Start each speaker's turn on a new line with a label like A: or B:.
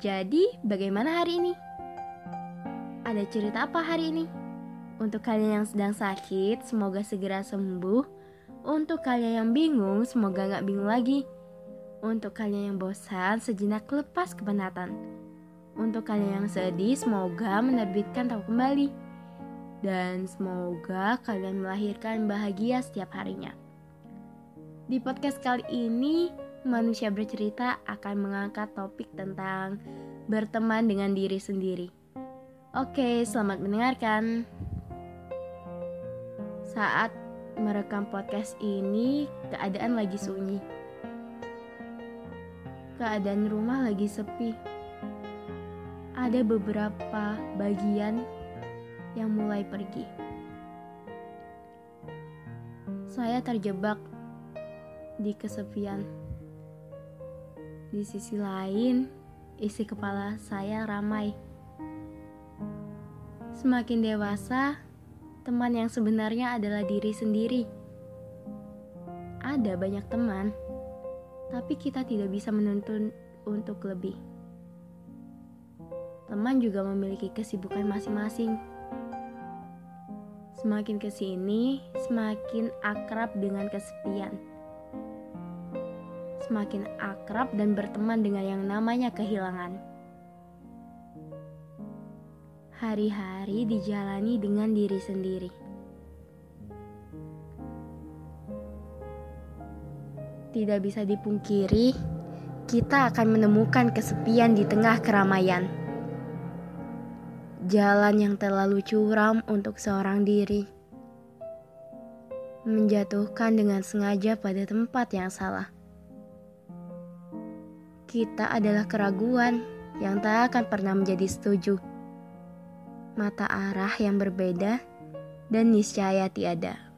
A: Jadi, bagaimana hari ini? Ada cerita apa hari ini? Untuk kalian yang sedang sakit, semoga segera sembuh. Untuk kalian yang bingung, semoga nggak bingung lagi. Untuk kalian yang bosan, sejenak lepas kepenatan. Untuk kalian yang sedih, semoga menerbitkan tahu kembali. Dan semoga kalian melahirkan bahagia setiap harinya. Di podcast kali ini, manusia bercerita akan mengangkat topik tentang berteman dengan diri sendiri. Oke, selamat mendengarkan. Saat merekam podcast ini, keadaan lagi sunyi. Keadaan rumah lagi sepi. Ada beberapa bagian yang mulai pergi. Saya terjebak di kesepian. Di sisi lain, isi kepala saya ramai. Semakin dewasa, teman yang sebenarnya adalah diri sendiri. Ada banyak teman, tapi kita tidak bisa menuntun untuk lebih. Teman juga memiliki kesibukan masing-masing. Semakin ke sini, semakin akrab dengan kesepian semakin akrab dan berteman dengan yang namanya kehilangan. Hari-hari dijalani dengan diri sendiri. Tidak bisa dipungkiri, kita akan menemukan kesepian di tengah keramaian. Jalan yang terlalu curam untuk seorang diri menjatuhkan dengan sengaja pada tempat yang salah kita adalah keraguan yang tak akan pernah menjadi setuju. Mata arah yang berbeda dan niscaya tiada.